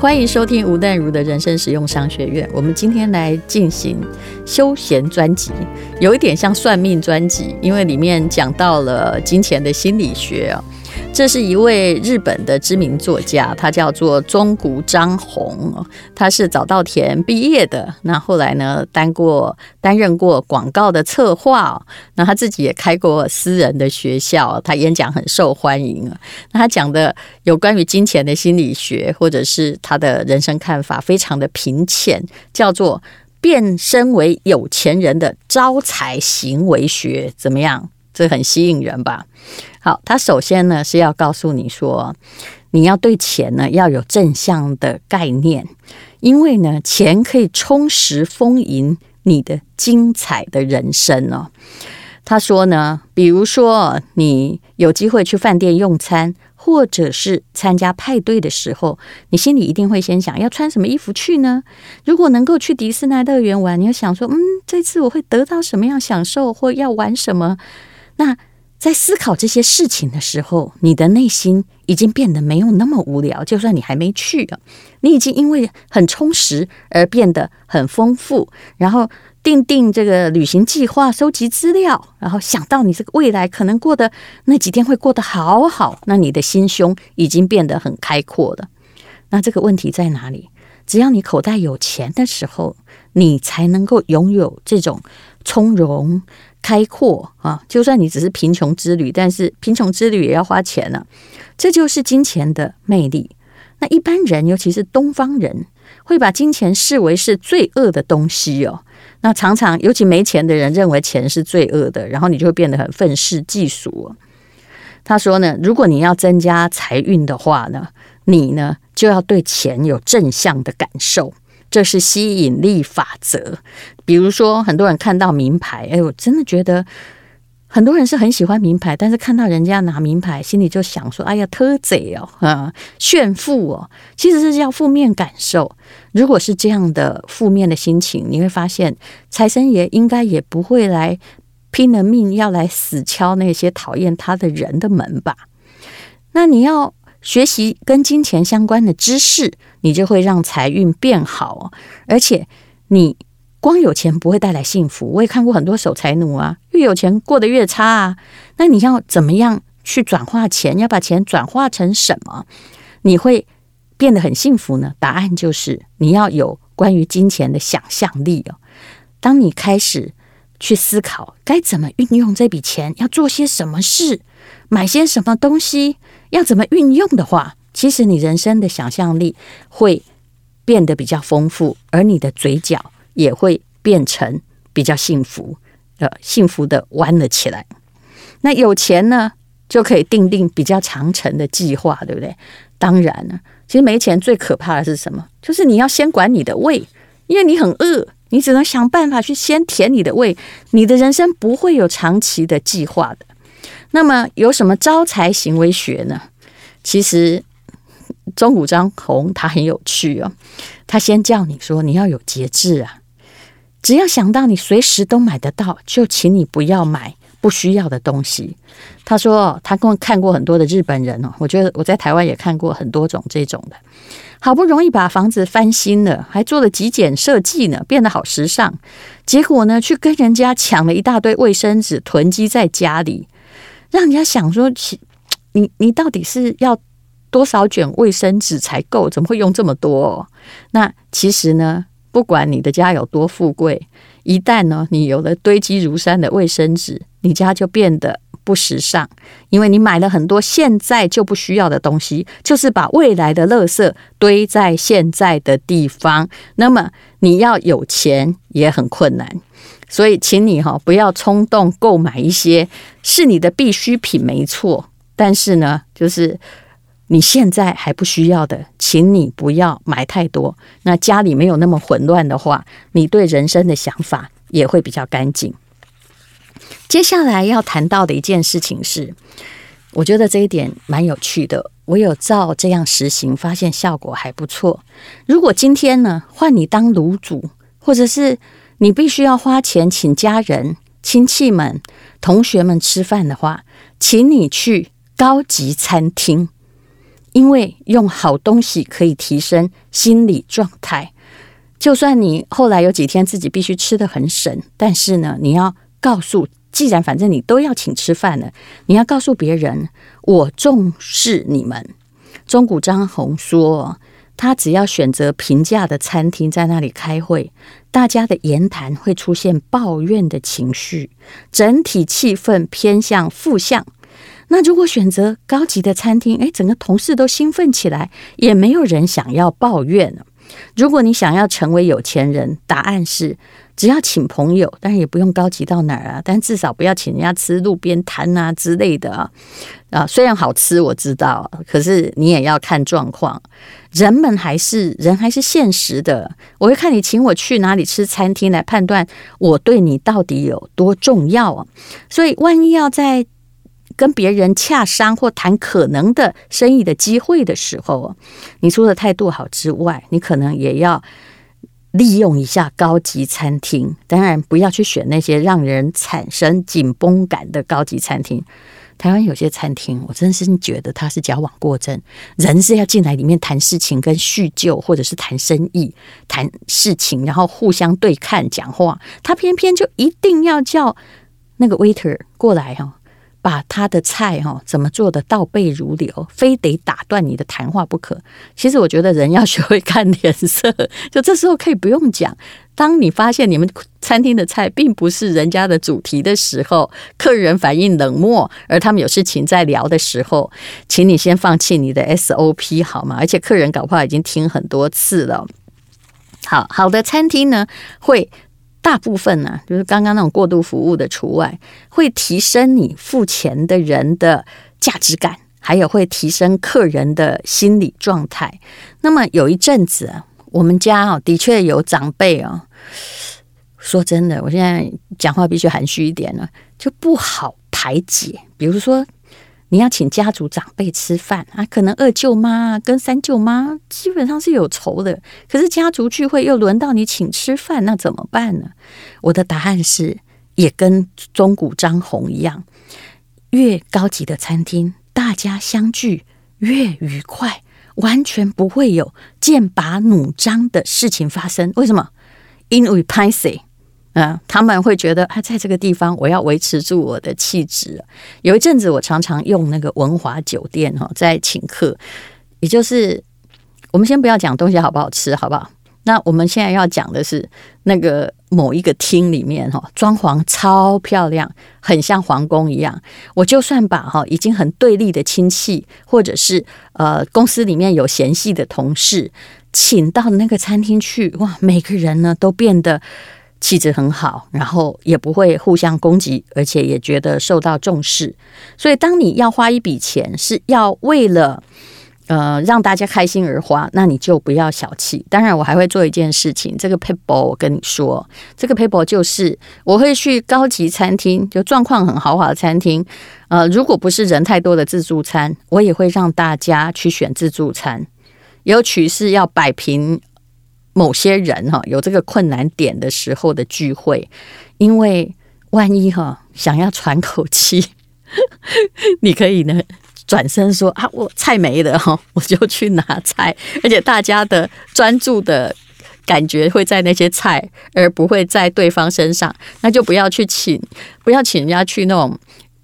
欢迎收听吴淡如的人生实用商学院。我们今天来进行休闲专辑，有一点像算命专辑，因为里面讲到了金钱的心理学。这是一位日本的知名作家，他叫做中谷彰宏，他是早稻田毕业的。那后来呢，担过担任过广告的策划，那他自己也开过私人的学校，他演讲很受欢迎。那他讲的有关于金钱的心理学，或者是他的人生看法，非常的平浅，叫做变身为有钱人的招财行为学，怎么样？这很吸引人吧？好，他首先呢是要告诉你说，你要对钱呢要有正向的概念，因为呢钱可以充实丰盈你的精彩的人生哦。他说呢，比如说你有机会去饭店用餐，或者是参加派对的时候，你心里一定会先想要穿什么衣服去呢？如果能够去迪士尼乐园玩，你要想说，嗯，这次我会得到什么样享受，或要玩什么？那在思考这些事情的时候，你的内心已经变得没有那么无聊。就算你还没去啊，你已经因为很充实而变得很丰富。然后订定这个旅行计划，收集资料，然后想到你这个未来可能过得那几天会过得好好，那你的心胸已经变得很开阔了。那这个问题在哪里？只要你口袋有钱的时候，你才能够拥有这种从容。开阔啊！就算你只是贫穷之旅，但是贫穷之旅也要花钱呢、啊。这就是金钱的魅力。那一般人，尤其是东方人，会把金钱视为是罪恶的东西哦。那常常，尤其没钱的人认为钱是罪恶的，然后你就会变得很愤世嫉俗。他说呢，如果你要增加财运的话呢，你呢就要对钱有正向的感受。这是吸引力法则。比如说，很多人看到名牌，哎，我真的觉得很多人是很喜欢名牌，但是看到人家拿名牌，心里就想说：“哎呀，偷贼哦，啊，炫富哦。”其实是叫负面感受。如果是这样的负面的心情，你会发现财神爷应该也不会来拼了命要来死敲那些讨厌他的人的门吧？那你要。学习跟金钱相关的知识，你就会让财运变好哦。而且，你光有钱不会带来幸福。我也看过很多守财奴啊，越有钱过得越差啊。那你要怎么样去转化钱？要把钱转化成什么？你会变得很幸福呢？答案就是你要有关于金钱的想象力哦。当你开始去思考该怎么运用这笔钱，要做些什么事，买些什么东西。要怎么运用的话，其实你人生的想象力会变得比较丰富，而你的嘴角也会变成比较幸福，呃，幸福的弯了起来。那有钱呢，就可以定定比较长程的计划，对不对？当然了，其实没钱最可怕的是什么？就是你要先管你的胃，因为你很饿，你只能想办法去先填你的胃，你的人生不会有长期的计划的。那么有什么招财行为学呢？其实中古张红他很有趣哦，他先叫你说你要有节制啊，只要想到你随时都买得到，就请你不要买不需要的东西。他说他跟我看过很多的日本人哦，我觉得我在台湾也看过很多种这种的，好不容易把房子翻新了，还做了极简设计呢，变得好时尚，结果呢去跟人家抢了一大堆卫生纸，囤积在家里。让人家想说，你你到底是要多少卷卫生纸才够？怎么会用这么多？那其实呢，不管你的家有多富贵，一旦呢你有了堆积如山的卫生纸，你家就变得不时尚，因为你买了很多现在就不需要的东西，就是把未来的垃圾堆在现在的地方。那么你要有钱也很困难。所以，请你哈不要冲动购买一些是你的必需品，没错。但是呢，就是你现在还不需要的，请你不要买太多。那家里没有那么混乱的话，你对人生的想法也会比较干净。接下来要谈到的一件事情是，我觉得这一点蛮有趣的。我有照这样实行，发现效果还不错。如果今天呢，换你当炉主，或者是你必须要花钱请家人、亲戚们、同学们吃饭的话，请你去高级餐厅，因为用好东西可以提升心理状态。就算你后来有几天自己必须吃得很省，但是呢，你要告诉，既然反正你都要请吃饭了，你要告诉别人，我重视你们。中谷彰宏说，他只要选择平价的餐厅，在那里开会，大家的言谈会出现抱怨的情绪，整体气氛偏向负向。那如果选择高级的餐厅，诶，整个同事都兴奋起来，也没有人想要抱怨。如果你想要成为有钱人，答案是只要请朋友，但是也不用高级到哪儿啊，但至少不要请人家吃路边摊啊之类的啊。啊，虽然好吃我知道，可是你也要看状况。人们还是人，还是现实的。我会看你请我去哪里吃餐厅来判断我对你到底有多重要啊。所以，万一要在跟别人洽商或谈可能的生意的机会的时候，你除了态度好之外，你可能也要利用一下高级餐厅。当然，不要去选那些让人产生紧绷感的高级餐厅。台湾有些餐厅，我真心觉得他是矫枉过正，人是要进来里面谈事情、跟叙旧，或者是谈生意、谈事情，然后互相对看讲话，他偏偏就一定要叫那个 waiter 过来哈。把他的菜哈怎么做的倒背如流，非得打断你的谈话不可。其实我觉得人要学会看脸色，就这时候可以不用讲。当你发现你们餐厅的菜并不是人家的主题的时候，客人反应冷漠，而他们有事情在聊的时候，请你先放弃你的 SOP 好吗？而且客人搞不好已经听很多次了。好好的餐厅呢会。大部分呢、啊，就是刚刚那种过度服务的除外，会提升你付钱的人的价值感，还有会提升客人的心理状态。那么有一阵子啊，我们家啊，的确有长辈啊，说真的，我现在讲话必须含蓄一点了，就不好排解。比如说。你要请家族长辈吃饭啊，可能二舅妈跟三舅妈基本上是有仇的，可是家族聚会又轮到你请吃饭，那怎么办呢？我的答案是，也跟中古张宏一样，越高级的餐厅，大家相聚越愉快，完全不会有剑拔弩张的事情发生。为什么？因为歹势。嗯，他们会觉得啊，在这个地方我要维持住我的气质。有一阵子，我常常用那个文华酒店哈，在请客，也就是我们先不要讲东西好不好吃，好不好？那我们现在要讲的是那个某一个厅里面哈，装潢超漂亮，很像皇宫一样。我就算把哈已经很对立的亲戚，或者是呃公司里面有嫌隙的同事，请到那个餐厅去，哇，每个人呢都变得。气质很好，然后也不会互相攻击，而且也觉得受到重视。所以，当你要花一笔钱是要为了呃让大家开心而花，那你就不要小气。当然，我还会做一件事情，这个撇步我跟你说，这个撇步就是我会去高级餐厅，就状况很豪华的餐厅。呃，如果不是人太多的自助餐，我也会让大家去选自助餐，尤其是要摆平。某些人哈有这个困难点的时候的聚会，因为万一哈想要喘口气，你可以呢转身说啊，我菜没了哈，我就去拿菜，而且大家的专注的感觉会在那些菜，而不会在对方身上，那就不要去请，不要请人家去那种。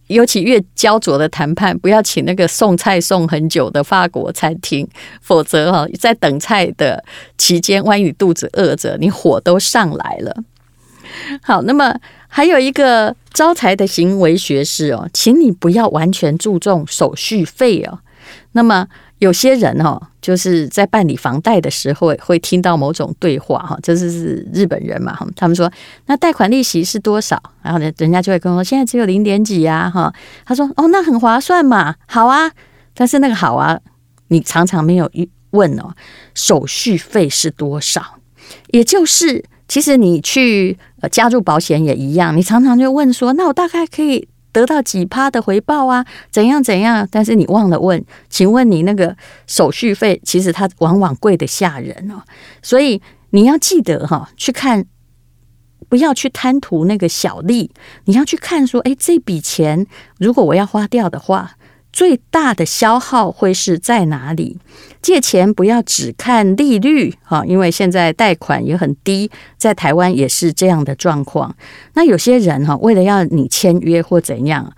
尤其越焦灼的谈判，不要请那个送菜送很久的法国餐厅，否则哈，在等菜的期间，万一你肚子饿着，你火都上来了。好，那么还有一个招财的行为学是哦，请你不要完全注重手续费哦。那么。有些人哦，就是在办理房贷的时候会听到某种对话哈，这是是日本人嘛哈，他们说那贷款利息是多少？然后呢，人家就会跟我说现在只有零点几呀哈。他说哦，那很划算嘛，好啊。但是那个好啊，你常常没有问哦，手续费是多少？也就是其实你去呃加入保险也一样，你常常就问说，那我大概可以。得到几趴的回报啊？怎样怎样？但是你忘了问，请问你那个手续费，其实它往往贵得吓人哦。所以你要记得哈，去看，不要去贪图那个小利，你要去看说，哎，这笔钱如果我要花掉的话，最大的消耗会是在哪里？借钱不要只看利率哈，因为现在贷款也很低，在台湾也是这样的状况。那有些人哈，为了要你签约或怎样，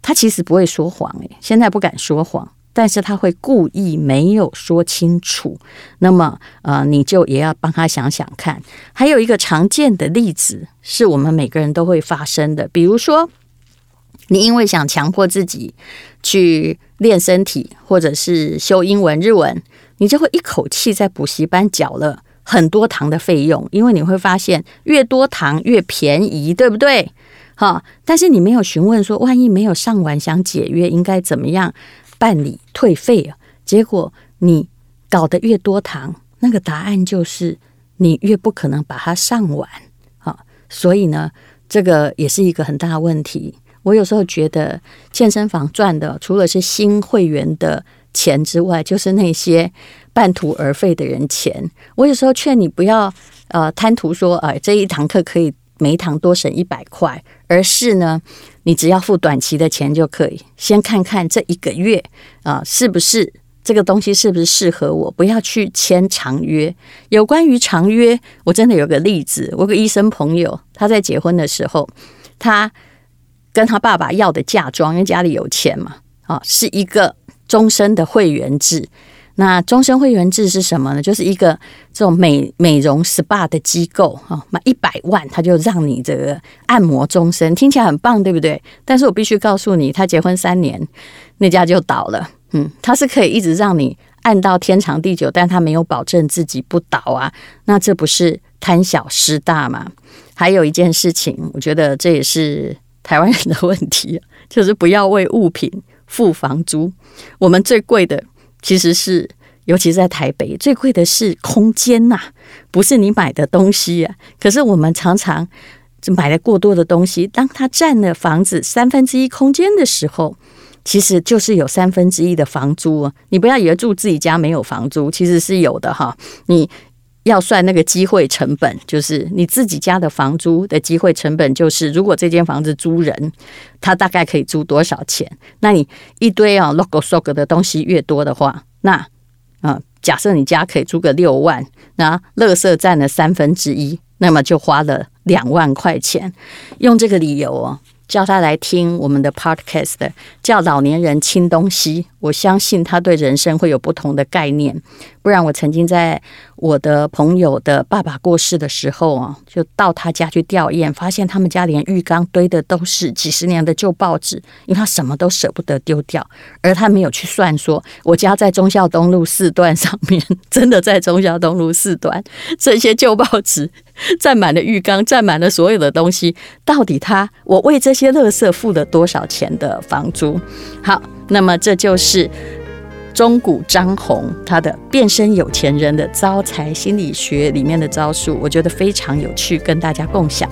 他其实不会说谎诶，现在不敢说谎，但是他会故意没有说清楚。那么呃，你就也要帮他想想看。还有一个常见的例子，是我们每个人都会发生的，比如说。你因为想强迫自己去练身体，或者是修英文、日文，你就会一口气在补习班缴了很多堂的费用，因为你会发现越多堂越便宜，对不对？哈，但是你没有询问说，万一没有上完想解约，应该怎么样办理退费啊？结果你搞得越多堂，那个答案就是你越不可能把它上完。好，所以呢，这个也是一个很大的问题。我有时候觉得健身房赚的除了是新会员的钱之外，就是那些半途而废的人钱。我有时候劝你不要呃贪图说，呃这一堂课可以每一堂多省一百块，而是呢，你只要付短期的钱就可以，先看看这一个月啊、是不是这个东西是不是适合我，不要去签长约。有关于长约，我真的有个例子，我个医生朋友，他在结婚的时候，他。跟他爸爸要的嫁妆，因为家里有钱嘛，啊，是一个终身的会员制。那终身会员制是什么呢？就是一个这种美美容 SPA 的机构啊，买一百万，他就让你这个按摩终身，听起来很棒，对不对？但是我必须告诉你，他结婚三年，那家就倒了。嗯，他是可以一直让你按到天长地久，但他没有保证自己不倒啊。那这不是贪小失大吗？还有一件事情，我觉得这也是。台湾人的问题 就是不要为物品付房租。我们最贵的其实是，尤其是在台北，最贵的是空间呐，不是你买的东西啊。可是我们常常就买了过多的东西，当它占了房子三分之一空间的时候，其实就是有三分之一的房租啊。你不要以为住自己家没有房租，其实是有的哈。你。要算那个机会成本，就是你自己家的房租的机会成本，就是如果这间房子租人，他大概可以租多少钱？那你一堆啊，logo shop 的东西越多的话，那啊、假设你家可以租个六万，那垃圾占了三分之一，那么就花了两万块钱，用这个理由哦。叫他来听我们的 podcast，叫老年人清东西。我相信他对人生会有不同的概念。不然，我曾经在我的朋友的爸爸过世的时候啊，就到他家去吊唁，发现他们家连浴缸堆的都是几十年的旧报纸，因为他什么都舍不得丢掉，而他没有去算说，我家在忠孝东路四段上面，真的在忠孝东路四段，这些旧报纸。占满了浴缸，占满了所有的东西，到底他我为这些垃圾付了多少钱的房租？好，那么这就是中古张红他的变身有钱人的招财心理学里面的招数，我觉得非常有趣，跟大家共享。